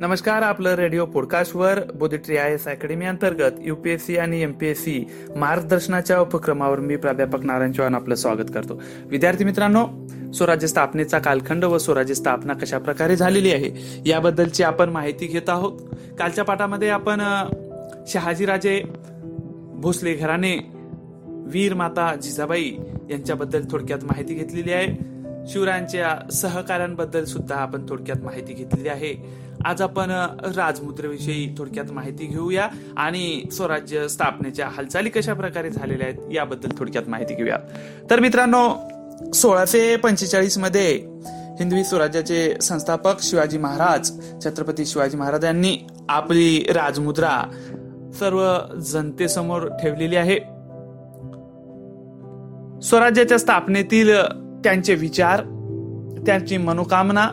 नमस्कार आपलं रेडिओ पॉडकास्टवर बोधिट्री आय एस अकॅडमी अंतर्गत युपीएससी आणि एमपीएससी मार्गदर्शनाच्या उपक्रमावर मी प्राध्यापक नारायण चव्हाण आपलं स्वागत करतो. विद्यार्थी मित्रांनो स्वराज्य स्थापनेचा कालखंड व स्वराज्य स्थापना कशा प्रकारे झालेली आहे याबद्दलची आपण माहिती घेत आहोत. कालच्या पाठामध्ये आपण शहाजीराजे भोसले घराणे वीर माता जिजाबाई यांच्याबद्दल थोडक्यात माहिती घेतलेली आहे. शिवरायांच्या सहकार्यांबद्दल सुद्धा आपण थोडक्यात माहिती घेतलेली आहे. आज आपण राजमुद्रेविषयी थोडक्यात माहिती घेऊया आणि स्वराज्य स्थापनेच्या हालचाली कशा प्रकारे झालेल्या आहेत याबद्दल थोडक्यात माहिती घेऊया. तर मित्रांनो सोळाशे पंचेचाळीसमध्ये हिंदवी स्वराज्याचे संस्थापक शिवाजी महाराज छत्रपती शिवाजी महाराजांनी आपली राजमुद्रा सर्व जनतेसमोर ठेवलेली आहे. स्वराज्याच्या स्थापनेतील त्यांचे विचार त्यांची मनोकामना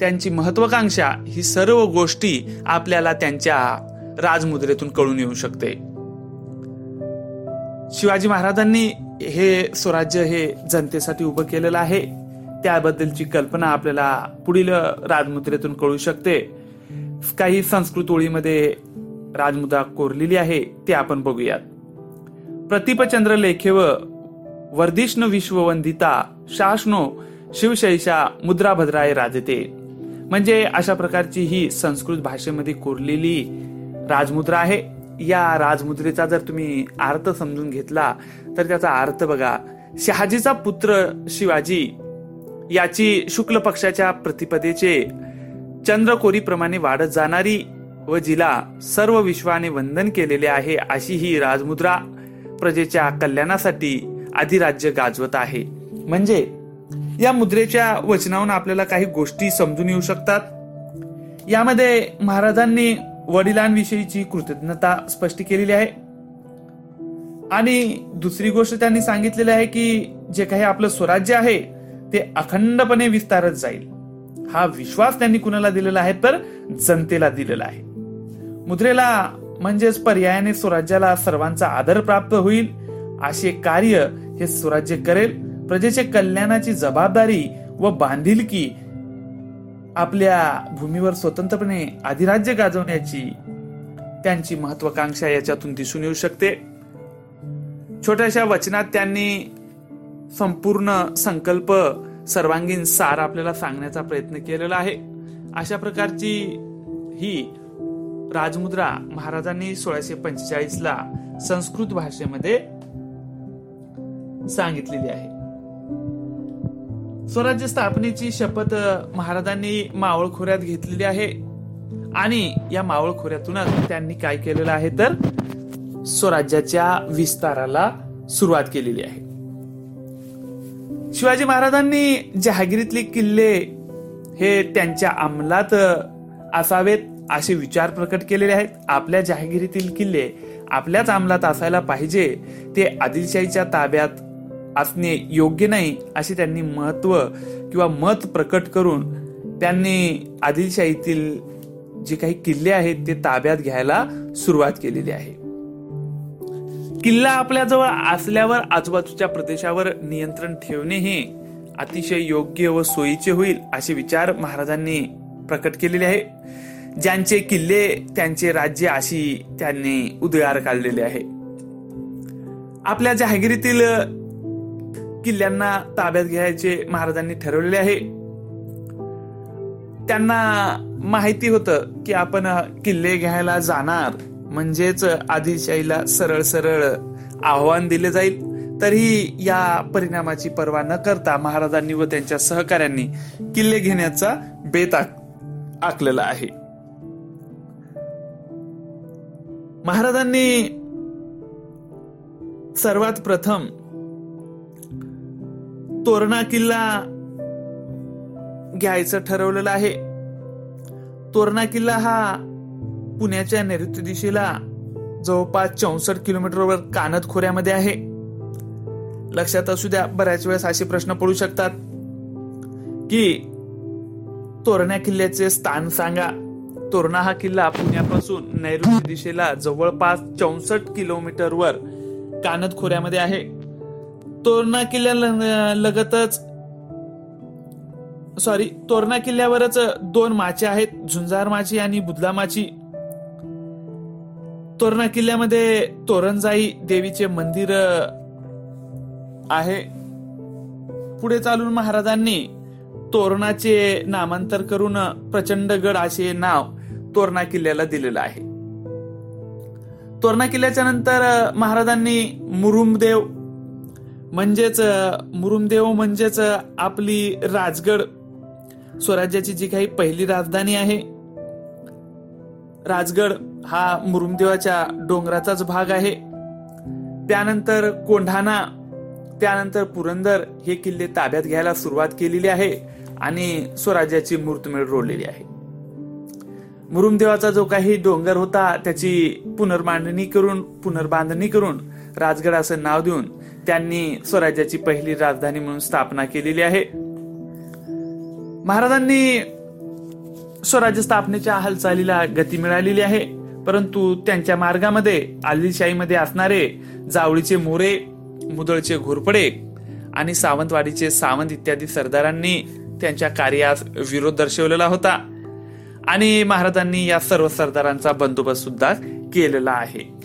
त्यांची महत्वाकांक्षा ही सर्व गोष्टी आपल्याला त्यांच्या राजमुद्रेतून कळून येऊ शकते. शिवाजी महाराजांनी हे स्वराज्य हे जनतेसाठी उभं केलेलं आहे. त्याबद्दलची कल्पना आपल्याला पुढील राजमुद्रेतून कळू शकते. काही संस्कृत ओळीमध्ये राजमुद्रा कोरलेली आहे ते आपण बघूयात. प्रतिपचंद्र व वर्धिष्णु विश्ववंदिता शासनो शिवशैषा मुद्राभद्राय राजते म्हणजे अशा प्रकारची ही संस्कृत भाषेमध्ये कोरलेली राजमुद्रा आहे या राजमुद्रेचा जर तुम्ही अर्थ समजून घेतला तर त्याचा अर्थ बघा शहाजीचा पुत्र शिवाजी याची शुक्ल पक्षाच्या प्रतिपदेचे चंद्रकोरीप्रमाणे वाढत जाणारी व जिला सर्व विश्वाने वंदन केलेले आहे अशी ही राजमुद्रा प्रजेच्या कल्याणासाठी अधिराज्य गाजवत आहे. म्हणजे या मुद्रेच्या वचनावरून आपल्याला काही गोष्टी समजून येऊ शकतात. यामध्ये महाराजांनी वडिलांविषयीची कृतज्ञता स्पष्ट केलेली आहे. आणि दुसरी गोष्ट त्यांनी सांगितलेली आहे की जे काही आपलं स्वराज्य आहे ते अखंडपणे विस्तारत जाईल. हा विश्वास त्यांनी कुणाला दिलेला आहे? तर जनतेला दिलेला आहे. मुद्रेला म्हणजेच पर्यायाने स्वराज्याला सर्वांचा आदर प्राप्त होईल असे कार्य हे स्वराज्य करेल. प्रजेच्या कल्याणाची जबाबदारी व बांधिलकी आपल्या भूमीवर स्वतंत्रपणे अधिराज्य गाजवण्याची त्यांची महत्वाकांक्षा याच्यातून दिसून येऊ शकते. छोट्याशा वचनात त्यांनी संपूर्ण संकल्प सर्वांगीण सार आपल्याला सांगण्याचा प्रयत्न केलेला आहे. अशा प्रकारची ही राजमुद्रा महाराजांनी सोळाशे पंचेचाळीसला संस्कृत भाषेमध्ये सांगितलेली आहे. स्वराज्य स्थापनेची शपथ महाराजांनी मावळ खोऱ्यात घेतलेली आहे. आणि या मावळ खोऱ्यातूनच त्यांनी काय केलेलं आहे तर स्वराज्याच्या विस्ताराला सुरुवात केलेली आहे. शिवाजी महाराजांनी जहागिरीतले किल्ले हे त्यांच्या अंमलात असावेत असे विचार प्रकट केलेले आहेत. आपल्या जहागिरीतील किल्ले आपल्याच अंमलात असायला पाहिजे ते आदिलशाहीच्या ताब्यात असणे योग्य नाही असे त्यांनी महत्त्व किंवा मत प्रकट करून त्यांनी आदिलशाहीतील जे काही किल्ले आहेत ते ताब्यात घ्यायला सुरुवात केलेली आहे. किल्ला आपल्याजवळ असल्यावर आजूबाजूच्या प्रदेशावर नियंत्रण ठेवणे हे अतिशय योग्य व सोयीचे होईल असे विचार महाराजांनी प्रकट केलेले आहे. ज्यांचे किल्ले त्यांचे राज्य अशी त्यांनी उदयार काढलेले आहे. आपल्या जहागिरीतील किल्ल्यांना ताब्यात घ्यायचे महाराजांनी ठरवलेले आहे. त्यांना माहिती होतं की आपण किल्ले घ्यायला जाणार. म्हणजेच आदिलशाहीला सरळ सरळ आव्हान दिले जाईल. तरीही या परिणामाची पर्वा न करता महाराजांनी व त्यांच्या सहकाऱ्यांनी किल्ले घेण्याचा बेत आखलेला आहे. महाराजांनी सर्वात प्रथम तोरणा किल्ला घ्यायचं ठरवलेलं आहे. तोरणा किल्ला हा पुण्याच्या नैऋत्य दिशेला जवळपास चौसष्ट किलोमीटरवर कानद खोऱ्यामध्ये आहे. लक्षात असू द्या बऱ्याच वेळेस असे प्रश्न पडू शकतात की तोरणा किल्ल्याचे स्थान सांगा. तोरणा हा किल्ला पुण्यापासून नैऋत्य दिशेला जवळपास चौसष्ट किलोमीटरवर कानद खोऱ्यामध्ये आहे. तोरणा किल्ल्या लगतच सॉरी तोरणा किल्ल्यावरच दोन माची आहेत झुंजार माची आणि बुधला माची. तोरणा किल्ल्यामध्ये तोरणजाई देवीचे मंदिर आहे. पुढे चालून महाराजांनी तोरणाचे नामांतर करून प्रचंडगड असे नाव तोरणा किल्ल्याला दिलेलं आहे. तोरणा किल्ल्याच्या नंतर महाराजांनी मुरुमदेव म्हणजेच मुरुमदेव म्हणजेच आपली राजगड स्वराज्याची जी काही पहिली राजधानी आहे राजगड हा मुरुमदेवाच्या डोंगराचाच भाग आहे. त्यानंतर कोंढाणा त्यानंतर पुरंदर हे किल्ले ताब्यात घ्यायला सुरुवात केलेली आहे आणि स्वराज्याची मूर्तमेळ रोडलेली आहे. मुरुमदेवाचा जो काही डोंगर होता त्याची पुनर्मांडणी करून पुनर्बांधणी करून राजगड असं नाव देऊन त्यांनी स्वराज्याची पहिली राजधानी म्हणून स्थापना केलेली आहे. महाराजांनी स्वराज्य स्थापनेच्या हालचालीला गती मिळालेली आहे परंतु त्यांच्या मार्गामध्ये आदिलशाहीमध्ये असणारे जावळीचे मोरे मुदळचे घोरपडे आणि सावंतवाडीचे सावंत इत्यादी सरदारांनी त्यांच्या कार्यास विरोध दर्शवलेला होता. आणि महाराजांनी या सर्व सरदारांचा बंदोबस्त सुद्धा केलेला आहे.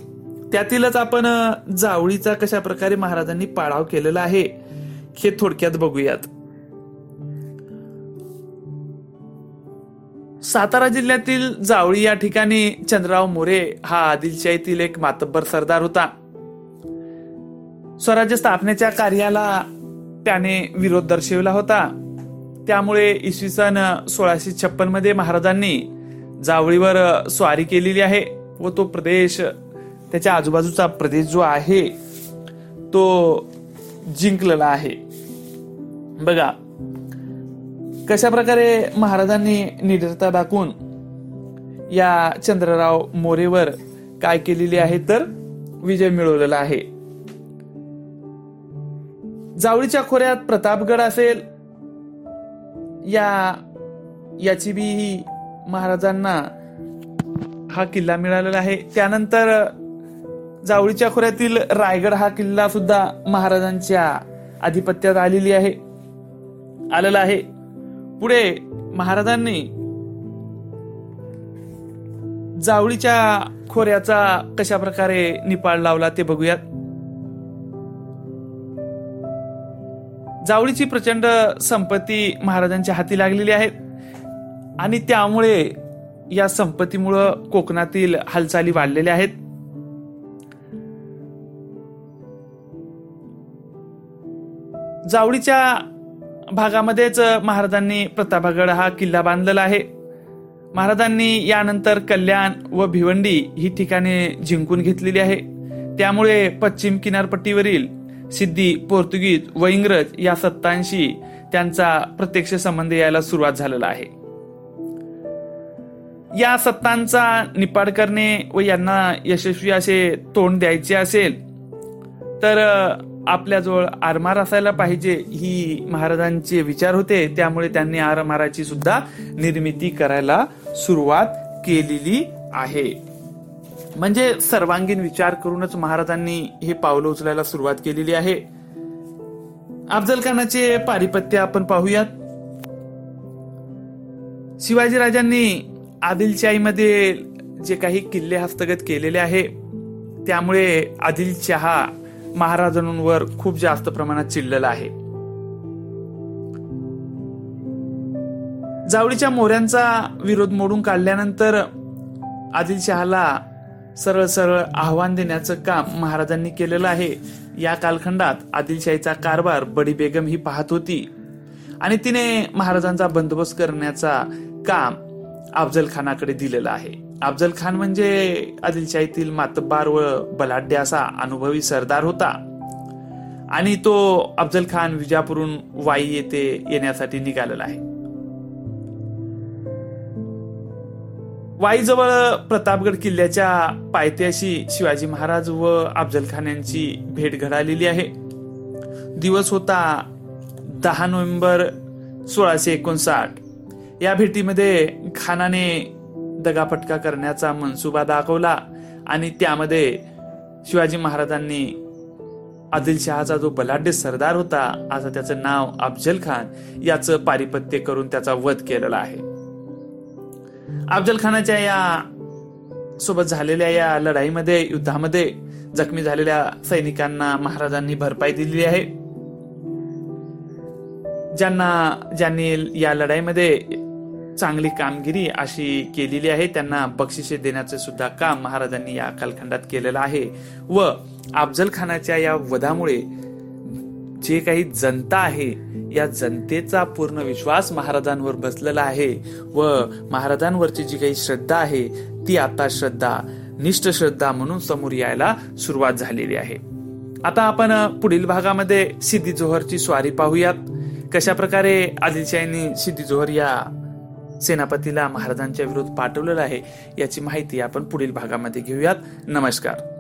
त्यातीलच आपण जावळीचा कशा प्रकारे महाराजांनी पाडाव केलेला आहे हे थोडक्यात बघूयात. सातारा जिल्ह्यातील जावळी या ठिकाणी चंद्रराव मोरे हा आदिलशाहीतील एक मातब्बर सरदार होता. स्वराज्य स्थापनेच्या कार्याला त्याने विरोध दर्शविला होता. त्यामुळे इसवी सन सोळाशे छप्पनमध्ये महाराजांनी जावळीवर स्वारी केलेली आहे व तो प्रदेश त्याच्या आजूबाजूचा प्रदेश जो आहे तो जिंकलेला आहे. बघा कशा प्रकारे महाराजांनी निडरता दाखवून या चंद्रराव मोरेवर काय केलेली आहे तर विजय मिळवलेला आहे. जावळीच्या खोऱ्यात प्रतापगड असेल या याची बी महाराजांना हा किल्ला मिळालेला आहे. त्यानंतर जावळीच्या खोऱ्यातील रायगड हा किल्ला सुद्धा महाराजांच्या आधिपत्यात आलेली आहे. आलेला आहे. पुढे महाराजांनी जावळीच्या खोऱ्याचा कशा प्रकारे निपाळ लावला ते बघूयात. जावळीची प्रचंड संपत्ती महाराजांच्या हाती लागलेली आहे. आणि त्यामुळे या संपत्तीमुळं कोकणातील हालचाली वाढलेल्या आहेत. जावळीच्या भागामध्येच महाराजांनी प्रतापगड हा किल्ला बांधलेला आहे. महाराजांनी यानंतर कल्याण व भिवंडी ही ठिकाणे जिंकून घेतलेली आहे. त्यामुळे पश्चिम किनारपट्टीवरील सिद्धी पोर्तुगीज व इंग्रज या सत्तांशी त्यांचा प्रत्यक्ष संबंध यायला सुरुवात झालेला आहे. या सत्तांचा निपाड करणे व यांना यशस्वी असे तोंड द्यायचे असेल तर आपल्याजवळ आरमार असायला पाहिजे ही महाराजांचे विचार होते. त्यामुळे त्यांनी आरमाराची सुद्धा निर्मिती करायला सुरुवात केलेली आहे. म्हणजे सर्वांगीण विचार करूनच महाराजांनी हे पावलं उचलायला सुरुवात केलेली आहे. अफजल खानाचे पारिपत्य आपण पाहूयात. शिवाजी राजांनी आदिलशाहीमध्ये जे काही किल्ले हस्तगत केलेले आहे त्यामुळे आदिलशहा महाराजांवर खूप जास्त प्रमाणात चिडलेला आहे. जावळीच्या मोऱ्यांचा विरोध मोडून काढल्यानंतर आदिलशहाला सरळ सरळ आव्हान देण्याचं काम महाराजांनी केलेलं आहे. या कालखंडात आदिलशाहीचा कारभार बडी बेगम ही पाहत होती आणि तिने महाराजांचा बंदोबस्त करण्याचा काम अफजल खानाकडे दिलेला आहे. अफजल खान म्हणजे आदिलशाहीतील मातब्बार व बलाढ्य असा अनुभवी सरदार होता. आणि तो अफजल खान विजापूरून वाई येथे येण्यासाठी निघालेला आहे. वाईजवळ प्रतापगड किल्ल्याच्या पायथ्याशी शिवाजी महाराज व अफजल खान यांची भेट घडालेली आहे. दिवस होता दहा नोव्हेंबर सोळाशे एकोणसाठ. या भेटीमध्ये खानाने दगाफटका करण्याचा मनसुबा दाखवला आणि त्यामध्ये शिवाजी महाराजांनी आदिलशहाचा जो बलाढ्य सरदार होता आता त्याचं नाव अफजल खान याचं पारिपत्य करून त्याचा वध केलेला आहे. अफजल खानाच्या या सोबत झालेल्या या लढाईमध्ये युद्धामध्ये जखमी झालेल्या सैनिकांना महाराजांनी भरपाई दिलेली आहे. ज्यांना ज्यांनी या लढाईमध्ये चांगली कामगिरी अशी केलेली आहे. त्यांना बक्षिसे देण्याचे सुद्धा काम महाराजांनी या कालखंडात केलेलं आहे. व अफजल खानाच्या या वधामुळे जे काही जनता आहे या जनतेचा पूर्ण विश्वास महाराजांवर बसलेला आहे. व महाराजांवरची जी काही श्रद्धा आहे ती आता श्रद्धा निष्ठ श्रद्धा म्हणून समोर यायला सुरुवात झालेली आहे. आता आपण पुढील भागामध्ये सिद्धी जोहरची स्वारी पाहूयात. कशा प्रकारे आदिलशाहींनी सिद्धी जोहर या सेनापतीला महाराजांच्या विरोध पाठवलेला आहे याची माहिती आपण पुढील भागामध्ये घेऊयात. नमस्कार.